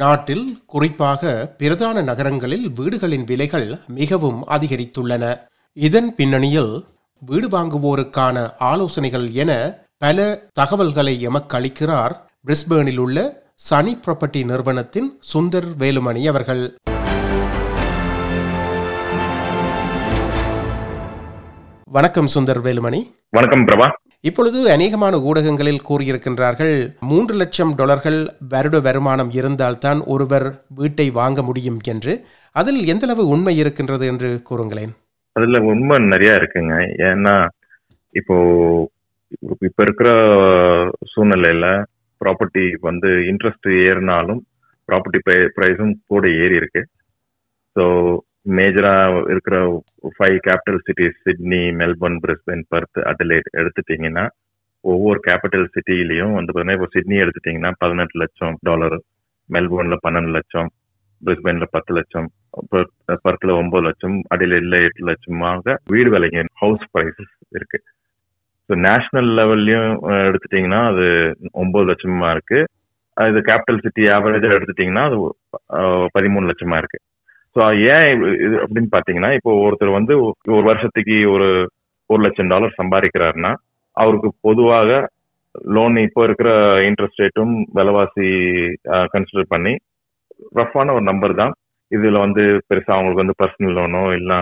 நாட்டில் குறிப்பாக பிரதான நகரங்களில் வீடுகளின் விலைகள் மிகவும் அதிகரித்துள்ளன. இதன் பின்னணியில் வீடு வாங்குவோருக்கான ஆலோசனைகள் என பல தகவல்களை எமக்கு அளிக்கிறார் பிரிஸ்பேனில் உள்ள சனி ப்ராப்பர்ட்டி நிறுவனத்தின் சுந்தர் வேலுமணி அவர்கள். வணக்கம் சுந்தர் வேலுமணி. வணக்கம் பிரபா. இப்பொழுது அநேகமான ஊடகங்களில் கூறியிருக்கின்றார்கள் மூன்று லட்சம் டாலர்கள் வருட வருமானம் இருந்தால்தான் ஒருவர் வீட்டை வாங்க முடியும் என்று. அதில் எந்தளவு உண்மை இருக்கின்றது என்று கூறுங்களேன். அதுல உண்மை நிறைய இருக்குங்க. ஏன்னா இப்போ இப்ப இருக்கிற சூழ்நிலையில ப்ராப்பர்ட்டி வந்து இன்ட்ரெஸ்ட் ஏறினாலும் ப்ராப்பர்ட்டி ப்ரைஸும் கூட ஏறி இருக்கு ஸோ மேஜரா இருக்கிற five capital cities Sydney Melbourne Brisbane Perth Adelaide எடுத்துட்டீங்கன்னா ஒவ்வொரு கேபிட்டல் சிட்டிலையும் வந்து பார்த்தீங்கன்னா இப்போ சிட்னி எடுத்துட்டீங்கன்னா பதினெட்டு லட்சம் டாலர் மெல்போர்னில் பன்னெண்டு லட்சம் பிரிஸ்பென்ல பத்து லட்சம் பர்த்ல ஒன்பது லட்சம் அடிலேட்ல எட்டு லட்சமாக வீடு விலைங்க ஹவுஸ் ப்ரைஸஸ் இருக்கு. ஸோ நேஷனல் லெவல்லையும் எடுத்துட்டீங்கன்னா அது ஒன்பது லட்சமா இருக்கு. இது கேபிட்டல் சிட்டி ஆவரேஜா எடுத்துட்டீங்கன்னா அது பதிமூணு லட்சமா இருக்கு. ஸோ ஏன் இது அப்படின்னு பாத்தீங்கன்னா இப்போ ஒருத்தர் வந்து ஒரு வருஷத்துக்கு ஒரு ஒரு லட்சம் டாலர் சம்பாதிக்கிறாருன்னா அவருக்கு பொதுவாக லோன் இப்போ இருக்கிற இன்ட்ரெஸ்ட் ரேட்டும் விலைவாசி கன்சிடர் பண்ணி ரஃபான ஒரு நம்பர் தான். இதுல வந்து பெருசா அவங்களுக்கு வந்து பர்சனல் லோனோ இல்லை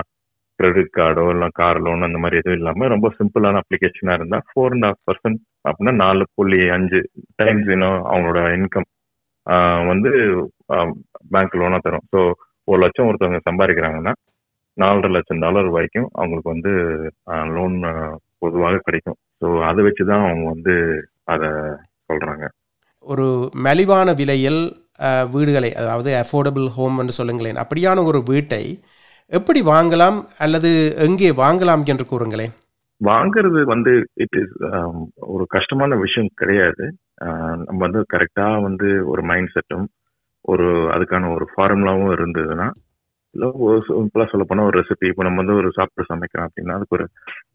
கிரெடிட் கார்டோ இல்லை கார் லோன் அந்த மாதிரி எதுவும் இல்லாம ரொம்ப சிம்பிளான அப்ளிகேஷனா இருந்தா ஃபோர் அண்ட் ஹாஃப் பர்சன்ட் அப்படின்னா நாலு புள்ளி அஞ்சு டைம்ஸ் இன்னும் அவங்களோட இன்கம் வந்து பேங்க் லோனா தரும். ஸோ ஒரு லட்சம் ஒருத்தவங்க சம்பாதிக்கிறாங்கன்னா நாலரை லட்சம் டாலர் வரைக்கும் அவங்களுக்கு வந்து லோன் பொதுவாக கிடைக்கும். ஸோ அதை வச்சு தான் அவங்க வந்து அதை சொல்றாங்க. ஒரு மலிவான விலையில் வீடுகளை அதாவது அஃபோர்டபுள் ஹோம் என்று சொல்லுங்களேன் அப்படியான ஒரு வீட்டை எப்படி வாங்கலாம் அல்லது எங்கே வாங்கலாம் என்று கூறுங்களேன்? வாங்குறது வந்து இட் இஸ் ஒரு கஷ்டமான விஷயம் கிடையாது. நம்ம வந்து கரெக்டா வந்து ஒரு மைண்ட் செட்டும் ஒரு அதுக்கான ஒரு ஃபார்முலாவும் இருந்ததுன்னா இல்லை ஒரு சிம்பிளாக சொல்ல போனால் ஒரு ரெசிபி இப்போ நம்ம வந்து ஒரு சாப்பிட்டு சமைக்கிறோம் அப்படின்னா அதுக்கு ஒரு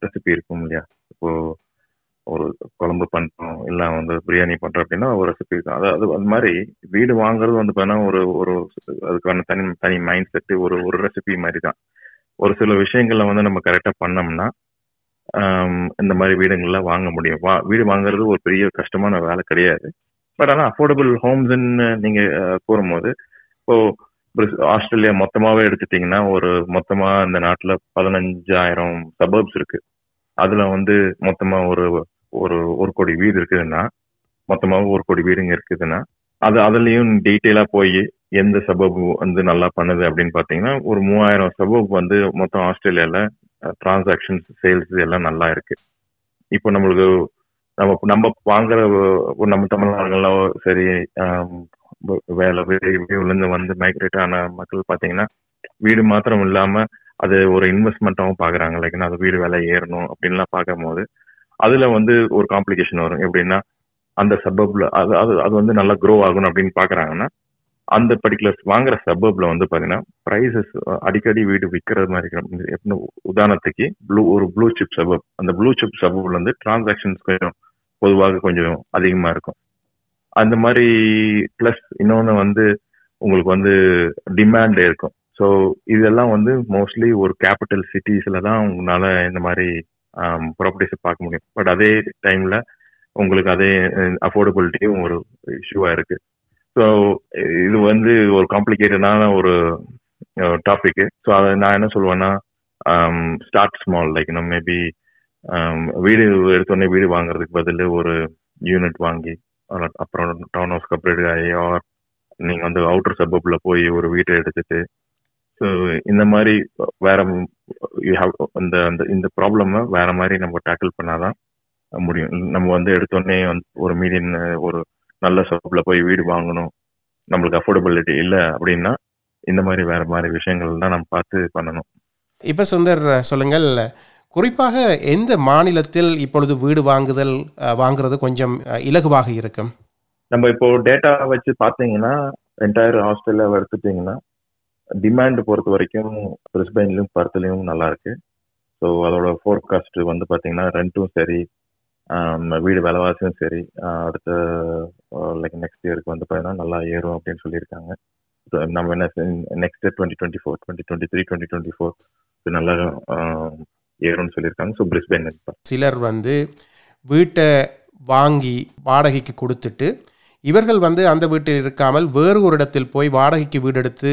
ரெசிபி இருக்கும் இல்லையா? இப்போ ஒரு குழம்பு பண்ணுறோம் இல்லை வந்து பிரியாணி பண்ணுறோம் அப்படின்னா ஒரு ரெசிபி இருக்கும் அதாவது அது மாதிரி வீடு வாங்குறது வந்து பார்த்தீங்கன்னா ஒரு ஒரு அதுக்கான தனி தனி மைண்ட் செட்டு ஒரு ஒரு ரெசிபி மாதிரி தான். ஒரு சில விஷயங்களில் வந்து நம்ம கரெக்டாக பண்ணோம்னா இந்த மாதிரி வீடுங்கள்லாம் வாங்க முடியும். வா வீடு வாங்குறது ஒரு பெரிய கஷ்டமான வேலை கிடையாது. பட் ஆனால் அஃபோர்டபுள் ஹோம்ஸ்ன்னு நீங்க கூறும்போது இப்போ ஆஸ்திரேலியா மொத்தமாவே எடுத்துட்டீங்கன்னா ஒரு மொத்தமா இந்த நாட்டுல பதினஞ்சாயிரம் சபர்ப்ஸ் இருக்கு. அதுல வந்து மொத்தமா ஒரு ஒரு ஒரு கோடி வீடு இருக்குதுன்னா மொத்தமாக ஒரு கோடி வீடுங்க இருக்குதுன்னா அது அதுலயும் டீட்டெயிலா போய் எந்த சபப் வந்து நல்லா பண்ணுது அப்படின்னு பாத்தீங்கன்னா ஒரு மூவாயிரம் சபப் வந்து மொத்தம் ஆஸ்திரேலியால டிரான்சாக்ஷன்ஸ் சேல்ஸ் எல்லாம் நல்லா இருக்கு. இப்போ நம்மளுக்கு நம்ம நம்ம வாங்குற நம்ம தமிழ்நாடுகள்லாம் சரி வேலை இருந்து வந்து மைக்ரேட் ஆன மக்கள் பார்த்தீங்கன்னா வீடு மாத்திரம் இல்லாம அது ஒரு இன்வெஸ்ட்மெண்ட்டாகவும் பாக்குறாங்க. லைக் அது வீடு வேலை ஏறணும் அப்படின்லாம் பார்க்கும் போது அதுல வந்து ஒரு காம்ப்ளிகேஷன் வரும். எப்படின்னா அந்த சபப்ல அது அது அது வந்து நல்லா க்ரோ ஆகணும் அப்படின்னு பாக்குறாங்கன்னா அந்த பர்டிகுலர் வாங்குற சபப்ல வந்து பாத்தீங்கன்னா ப்ரைசஸ் அடிக்கடி வீடு விற்கிறது மாதிரி எப்படி உதாரணத்துக்கு ப்ளூ ஒரு ப்ளூ சிப் சபப் அந்த ப்ளூ சிப் சபப்ல வந்து டிரான்சாக்ஷன்ஸ் கொஞ்சம் பொதுவாக கொஞ்சம் அதிகமா இருக்கும். அந்த மாதிரி பிளஸ் இன்னொன்று வந்து உங்களுக்கு வந்து டிமாண்ட் இருக்கும். ஸோ இதெல்லாம் வந்து மோஸ்ட்லி ஒரு கேபிட்டல் சிட்டிஸ்ல தான் உங்களால இந்த மாதிரி ப்ராப்பர்ட்டிஸை பார்க்க முடியும். பட் அதே டைம்ல உங்களுக்கு அதே அஃபோர்டபிலிட்டியும் ஒரு இஷ்யூவாக இருக்கு. ஸோ இது வந்து ஒரு காம்ப்ளிகேட்டடான ஒரு டாபிக் ஸோ அதை நான் என்ன சொல்லுவேன்னா ஸ்டார்ட் ஸ்மால் லைக் நம்ம மேபி வீடு எடுத்தோடனே வீடு வாங்குறதுக்கு பதில் ஒரு யூனிட் வாங்கி அப்புறம் டவுன் ஹவுஸ் அப்கிரேட் ஆகி ஆர் நீங்க வந்து அவுட்டர் சப்பப்ல போய் ஒரு வீட்டை எடுத்துட்டு ஸோ இந்த மாதிரி வேற யூ ஹாவ் இந்த அந்த இந்த ப்ராப்ளமை வேற மாதிரி நம்ம டேக்கிள் பண்ணாதான் முடியும். நம்ம வந்து எடுத்தோடனே வந்து ஒரு மீடியன் ஒரு நல்ல சப்பில் போய் வீடு வாங்கணும் நம்மளுக்கு அஃபோர்டபிலிட்டி இல்லை அப்படின்னா இந்த மாதிரி வேற மாதிரி விஷயங்கள் தான் நம்ம பார்த்து பண்ணணும். இப்ப சுந்தர் சொல்லுங்கள் குறிப்பாக எந்த மாநிலத்தில் இப்பொழுது வீடு வாங்குதல் வாங்குறது கொஞ்சம் இலகுவாக இருக்கும்? நம்ம இப்போ டேட்டா வச்சு பார்த்தீங்கன்னா என்டையர் ஹாஸ்டல்ல எடுத்துட்டீங்கன்னா டிமாண்ட் பொறுத்த வரைக்கும் பிரிஸ்பைன்லையும் பர்த்லையும் நல்லா இருக்கு. ஸோ அதோட ஃபோர்காஸ்ட் வந்து பார்த்தீங்கன்னா ரெண்டும் சரி வீடு விலைவாசியும் சரி அடுத்த லைக் நெக்ஸ்ட் இயருக்கு வந்து பார்த்தீங்கன்னா நல்லா ஏறும் அப்படின்னு சொல்லியிருக்காங்க. நம்ம என்ன next year twenty twenty four twenty twenty three twenty twenty four நல்லா ஏறும்னு சொல்லியிருக்காங்க. ஸோ பிரிஸ்பேன் சிலர் வந்து வீட்டை வாங்கி வாடகைக்கு கொடுத்துட்டு இவர்கள் வந்து அந்த வீட்டில் இருக்காமல் வேறு ஒரு இடத்தில் போய் வாடகைக்கு வீடு எடுத்து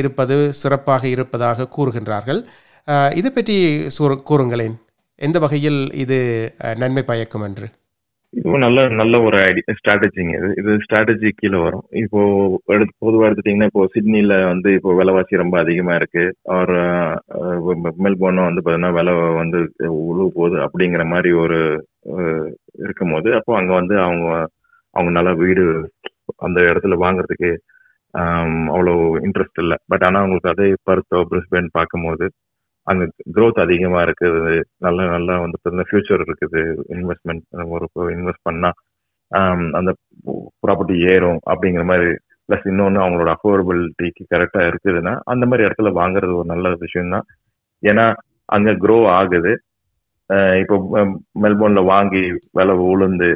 இருப்பது சிறப்பாக இருப்பதாக கூறுகின்றார்கள். இது இதை பற்றி கூறுங்களேன். எந்த வகையில் இது நன்மை பயக்கும் என்று? இதுவும் நல்ல நல்ல ஒரு ஐடியா ஸ்ட்ராட்டஜிங்க இது. இது ஸ்ட்ராட்டஜி கீழே வரும். இப்போ எடுத்து பொதுவாக எடுத்துட்டீங்கன்னா இப்போ சிட்னில வந்து இப்போ விலைவாசி ரொம்ப அதிகமா இருக்கு. ஒரு மெல்போர்னும் வந்து பார்த்தீங்கன்னா விலை வந்து உழுவு போகுது அப்படிங்கிற மாதிரி ஒரு இருக்கும்போது அப்போ அங்க வந்து அவங்க அவங்க நல்லா வீடு அந்த இடத்துல வாங்குறதுக்கு அவ்வளோ இன்ட்ரெஸ்ட் இல்லை. பட் ஆனால் அவங்களுக்கு அதே பர்த்தோ பிரிஸ்பேன் பார்க்கும்போது அங்க க்ரோத் அதிகமா இருக்குது. நல்ல நல்லா வந்து பார்த்தீங்கன்னா ஃபியூச்சர் இருக்குது. இன்வெஸ்ட்மெண்ட் ஒரு இன்வெஸ்ட் பண்ணா அந்த ப்ராப்பர்ட்டி ஏறும் அப்படிங்கிற மாதிரி ப்ளஸ் இன்னொன்று அவங்களோட அஃபோர்டபிலிட்டிக்கு கரெக்டாக இருக்குதுன்னா அந்த மாதிரி இடத்துல வாங்குறது ஒரு நல்ல விஷயம் தான் ஏன்னா அங்கே க்ரோ ஆகுது. இப்போ மெ- வாங்கி விலை உளுந்து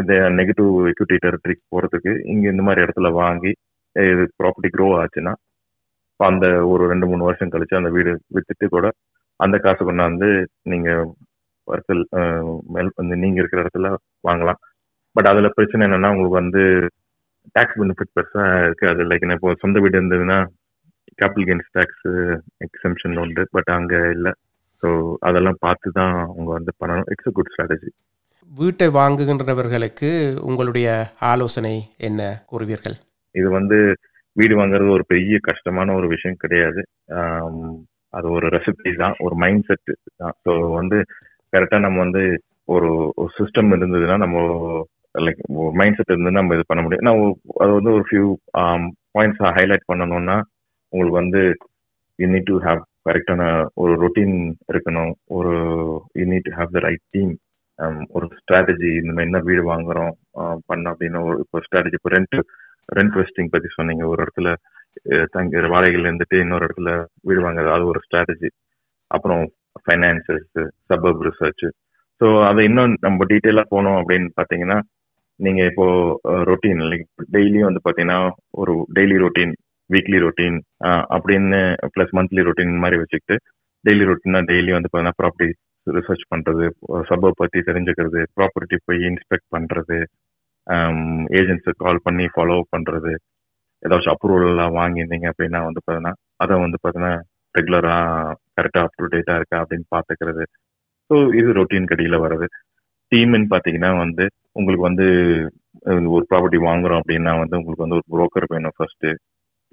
இந்த நெகட்டிவ் எக்யூட்டி டெரிட்டரிக்கு போகிறதுக்கு இங்கே இந்த மாதிரி இடத்துல வாங்கி இது ப்ராப்பர்ட்டி க்ரோ ஆச்சுன்னா அந்த ஒரு ரெண்டு மூணு வருஷம் கழிச்சு அந்த வீடு வித்துட்டு கூட அந்த காசு கொண்டாந்து நீங்க வருஷல் மேல் வந்து நீங்க இருக்கிற இடத்துல வாங்கலாம். பட் அதுல பிரச்சனை என்னன்னா உங்களுக்கு வந்து டாக்ஸ் பெனிஃபிட் பெருசா இருக்காது. லைக் இப்போ சொந்த வீடு இருந்ததுன்னா கேபிட்டல் கெயின்ஸ் டாக்ஸ் எக்ஸம்ஷன் உண்டு. பட் அங்க இல்ல. ஸோ அதெல்லாம் பார்த்து தான் அவங்க வந்து பண்ணணும். இட்ஸ் அ குட் ஸ்ட்ராட்டஜி வீட்டை வாங்குகின்றவர்களுக்கு உங்களுடைய ஆலோசனை என்ன கூறுவீர்கள்? இது வந்து வீடு வாங்குறது ஒரு பெரிய கஷ்டமான ஒரு விஷயம் கிடையாது. அது ஒரு ரெசிபி தான் ஒரு மைண்ட் செட் தான். ஸோ வந்து கரெக்டாக நம்ம வந்து ஒரு ஒரு சிஸ்டம் இருந்ததுன்னா நம்ம லைக் மைண்ட் செட் இருந்து நம்ம இது பண்ண முடியும். நான் அது வந்து ஒரு ஃபியூ பாயிண்ட்ஸ் ஹைலைட் பண்ணணும்னா உங்களுக்கு வந்து யூ நீட் டு ஹாவ் கரெக்டான ஒரு ரொட்டீன் இருக்கணும். ஒரு you need to have the right team ஒரு ஸ்ட்ராட்டஜி இந்த மாதிரி என்ன வீடு வாங்குறோம் பண்ண அப்படின்னு ஒரு இப்போ ஸ்ட்ராட்டஜி இப்போ ரெண்ட் ரெண்ட் வெஸ்டிங் பத்தி சொன்னீங்க. ஒரு இடத்துல தங்க தங்கி வாடகைகள் இருந்துட்டு இன்னொரு இடத்துல வீடு வாங்குறது அது ஒரு ஸ்ட்ராட்டஜி அப்புறம் ஃபைனான்சஸ் சபப் ரிசர்ச் ஸோ அதை இன்னும் நம்ம டீட்டெயிலாக போனோம் அப்படின்னு பார்த்தீங்கன்னா நீங்கள் இப்போ ரொட்டீன் லைக் டெய்லியும் வந்து பார்த்தீங்கன்னா ஒரு டெய்லி ரொட்டீன் வீக்லி ரொட்டீன் அப்படின்னு ப்ளஸ் மந்த்லி ரொட்டீன் மாதிரி வச்சுக்கிட்டு டெய்லி ரொட்டீனா டெய்லி வந்து பார்த்தீங்கன்னா ப்ராப்பர்ட்டி ரிசர்ச் பண்ணுறது சபப் பற்றி தெரிஞ்சுக்கிறது ப்ராப்பர்ட்டி போய் இன்ஸ்பெக்ட் பண்ணுறது ஏஜென்ட்ஸு கால் பண்ணி ஃபாலோ பண்ணுறது ஏதாச்சும் அப்ரூவல்லாம் வாங்கியிருந்தீங்க அப்படின்னா வந்து பார்த்தீங்கன்னா அதை வந்து பார்த்தீங்கன்னா ரெகுலராக கரெக்டாக அப் டு டேட்டாக இருக்கா அப்படின்னு பார்த்துக்கிறது. ஸோ இது ரொட்டீன் கடியில் வர்றது. டீம்னு பார்த்தீங்கன்னா வந்து உங்களுக்கு வந்து ஒரு ப்ராப்பர்ட்டி வாங்குறோம் அப்படின்னா வந்து உங்களுக்கு வந்து ஒரு புரோக்கர் வேணும் ஃபர்ஸ்ட்டு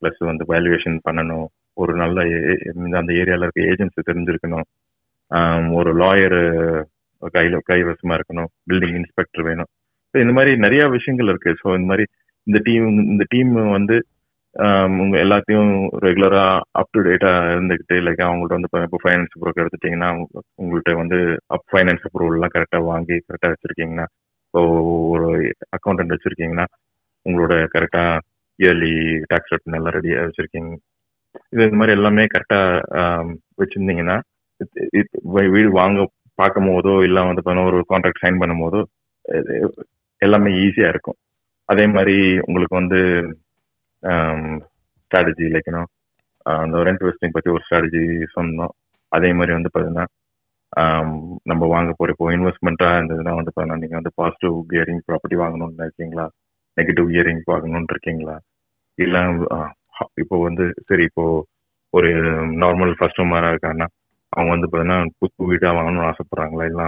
ப்ளஸ் வந்து வேல்யூவேஷன் பண்ணணும். ஒரு நல்ல ஏ- இந்த அந்த ஏரியாவில் இருக்க ஏஜென்சி தெரிஞ்சிருக்கணும். ஒரு லாயரு கையில் கைவசமாக இருக்கணும். பில்டிங் இன்ஸ்பெக்டர் வேணும். இந்த மாதிரி நிறைய விஷயங்கள் இருக்கு. ஸோ இந்த மாதிரி இந்த டீம் இந்த டீம் வந்து உங்க எல்லாத்தையும் ரெகுலரா அப் டு டேட்டா இருந்துகிட்டு லைக் அவங்கள்ட்ட வந்து இப்போ ஃபைனான்ஸ் ப்ரோக்கர் எடுத்துட்டீங்கன்னா உங்க- உங்கள்ட்ட வந்து அப் ஃபைனான்ஸ் அப்ரூவல்லாம் கரெக்டாக வாங்கி கரெக்டாக வச்சிருக்கீங்கன்னா இப்போ ஒரு அக்கௌண்டன்ட் வச்சிருக்கீங்கன்னா உங்களோட கரெக்டா இயர்லி டாக்ஸ் ரிட்டர்ன் எல்லாம் ரெடியாக வச்சிருக்கீங்க. இது இந்த மாதிரி எல்லாமே கரெக்டா வச்சிருந்தீங்கன்னா வீடு வாங்க பார்க்கும் போதோ இல்லை வந்து ஒரு கான்ட்ராக்ட் சைன் பண்ணும் போதோ எல்லாமே ஈஸியா இருக்கும். அதே மாதிரி உங்களுக்கு வந்து ஸ்ட்ராட்டஜி லைக்கணும் அந்த ரெண்ட் வெஸ்டிங் பத்தி ஒரு ஸ்ட்ராட்டஜி சொன்னோம். அதே மாதிரி வந்து பார்த்தீங்கன்னா நம்ம வாங்க போற இப்போ இன்வெஸ்ட்மெண்ட்டா இருந்ததுன்னா வந்து பார்த்தீங்கன்னா நீங்க வந்து பாசிட்டிவ் கியரிங் ப்ராப்பர்ட்டி வாங்கணும்னு இருக்கீங்களா நெகட்டிவ் கியரிங் வாங்கணும்னு இருக்கீங்களா? இல்ல இப்போ வந்து சரி இப்போ ஒரு நார்மல் கஸ்டமரா இருக்காங்கன்னா அவங்க வந்து பார்த்தீங்கன்னா புது வீடா வாங்கணும்னு ஆசைப்படுறாங்களா? இல்லை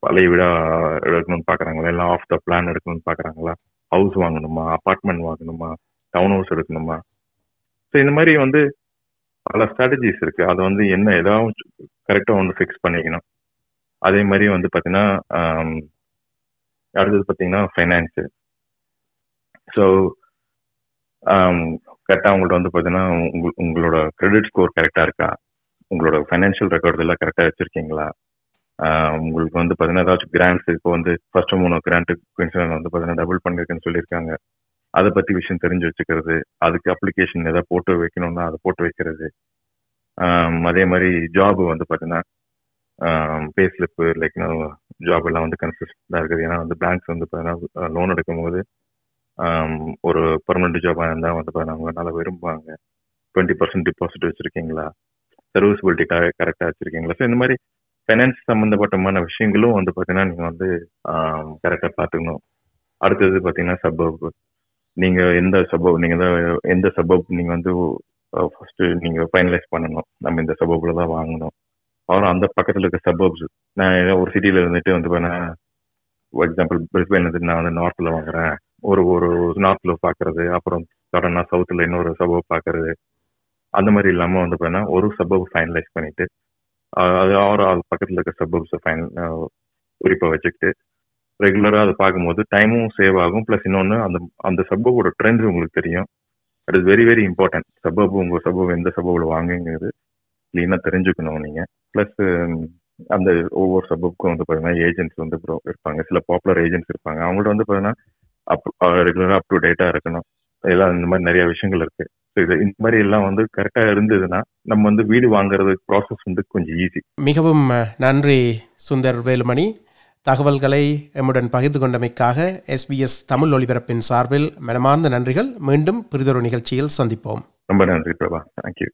பழைய வீடா எடுக்கணும்னு பாக்குறாங்களா? இல்லை ஆஃப் த பிளான் எடுக்கணும்னு பாக்குறாங்களா? ஹவுஸ் வாங்கணுமா? அபார்ட்மெண்ட் வாங்கணுமா? டவுன் ஹவுஸ் எடுக்கணுமா? ஸோ இந்த மாதிரி வந்து பல ஸ்ட்ராட்டஜிஸ் இருக்கு. அதை வந்து என்ன ஏதாவது கரெக்டாக ஒன்று ஃபிக்ஸ் பண்ணிக்கணும். அதே மாதிரி வந்து பார்த்தீங்கன்னா அடுத்தது பார்த்தீங்கன்னா ஃபைனான்ஸு ஸோ கரெக்டாக உங்கள்ட்ட வந்து பார்த்தீங்கன்னா உங்க- உங்களோட கிரெடிட் ஸ்கோர் கரெக்டாக இருக்கா? உங்களோட ஃபைனான்ஷியல் ரெக்கார்ட்ஸ் எல்லாம் கரெக்டாக வச்சுருக்கீங்களா? உங்களுக்கு வந்து பார்த்தீங்கன்னா ஏதாச்சும் கிராண்ட்ஸ் இப்போ வந்து ஃபர்ஸ்ட் மூணு கிராண்ட்டு குயின்ஸ்லாண்ட் வந்து பார்த்தீங்கன்னா டபுள் பண்ணிருக்குன்னு சொல்லியிருக்காங்க. அதை பற்றி விஷயம் தெரிஞ்சு வச்சுக்கிறது அதுக்கு அப்ளிகேஷன் ஏதாவது போட்டு வைக்கணும்னா அதை போட்டு வைக்கிறது. அதே மாதிரி ஜாப் வந்து பார்த்தீங்கன்னா பே ஸ்லிப்பு லைக் ஜாப் எல்லாம் வந்து கன்சிஸ்டண்டாக இருக்குது. ஏன்னா வந்து பேங்க்ஸ் வந்து பார்த்தீங்கன்னா லோன் எடுக்கும்போது ஒரு பர்மனெண்ட் ஜாபாக இருந்தால் வந்து பார்த்தீங்கன்னா அவங்க நல்லா விரும்புவாங்க. டுவெண்ட்டி பர்சன்ட் டிபாசிட் வச்சுருக்கீங்களா? சர்வீஸ்பிலிட்டி கரெக்டாக வச்சுருக்கீங்களா? ஸோ இந்த மாதிரி ஃபைனான்ஸ் சம்மந்தப்பட்டமான விஷயங்களும் வந்து பார்த்தீங்கன்னா நீங்கள் வந்து கரெக்டாக பார்த்துக்கணும் அடுத்தது பார்த்தீங்கன்னா சப்பப் நீங்கள் எந்த சப்பப் நீங்கள் தான் எந்த சப்பப் நீங்கள் வந்து ஃபர்ஸ்ட் நீங்கள் ஃபைனலைஸ் பண்ணணும். நம்ம இந்த சபப்பில் தான் வாங்கணும். அப்புறம் அந்த பக்கத்தில் இருக்க சபப்ஸ் நான் ஒரு சிட்டியில் இருந்துட்டு வந்து ஃபார் எக்ஸாம்பிள் பிரிஸ்பெயின் இருந்துட்டு நான் வந்து நார்த்தில் வாங்குறேன். ஒரு ஒரு நார்த்தில் பார்க்கறது அப்புறம் சடனாக சவுத்தில் இன்னொரு சபப் பார்க்கறது அந்த மாதிரி இல்லாமல் வந்து பார்த்தீங்கன்னா ஒரு சபப் ஃபைனலைஸ் பண்ணிட்டு அது அவர் ஆள் பக்கத்தில் இருக்க சப்பப்ஸை ஃபைன் குறிப்பாக வச்சுக்கிட்டு ரெகுலராக அதை பார்க்கும்போது டைமும் சேவ் ஆகும். ப்ளஸ் இன்னொன்று அந்த அந்த சப்பப்போட ட்ரெண்ட்ஸ் உங்களுக்கு தெரியும். It is very very important சப்பப் உங்கள் சப்பப் எந்த சப்பப்பில் வாங்குங்கிறது க்ளீனாக தெரிஞ்சுக்கணும் நீங்கள் ப்ளஸ் அந்த ஒவ்வொரு சப்பப்புக்கும் வந்து பார்த்தீங்கன்னா ஏஜென்ட்ஸ் வந்து ப்ரோ இருப்பாங்க. சில பாப்புலர் ஏஜென்ட்ஸ் இருப்பாங்க. அவங்கள்ட்ட வந்து பார்த்தீங்கன்னா அப் ரெகுலராக அப் டு டேட்டாக இருக்கணும். இதெல்லாம் இந்த மாதிரி நிறைய விஷயங்கள் இருக்குது ஸோ இது இந்த மாதிரி எல்லாம் வந்து கரெக்டாக இருந்ததுன்னா நம்ம வந்து வீடு வாங்குறது ப்ராசஸ் வந்து கொஞ்சம் ஈஸி மிகவும் நன்றி சுந்தர் வேலுமணி. தகவல்களை எம்முடன் பகிர்ந்து கொண்டமைக்காக எஸ்பிஎஸ் தமிழ் ஒலிபரப்பின் சார்பில் மனமார்ந்த நன்றிகள். மீண்டும் பிரிதொரு நிகழ்ச்சியில் சந்திப்போம். ரொம்ப நன்றி பிரபா. தேங்க்யூ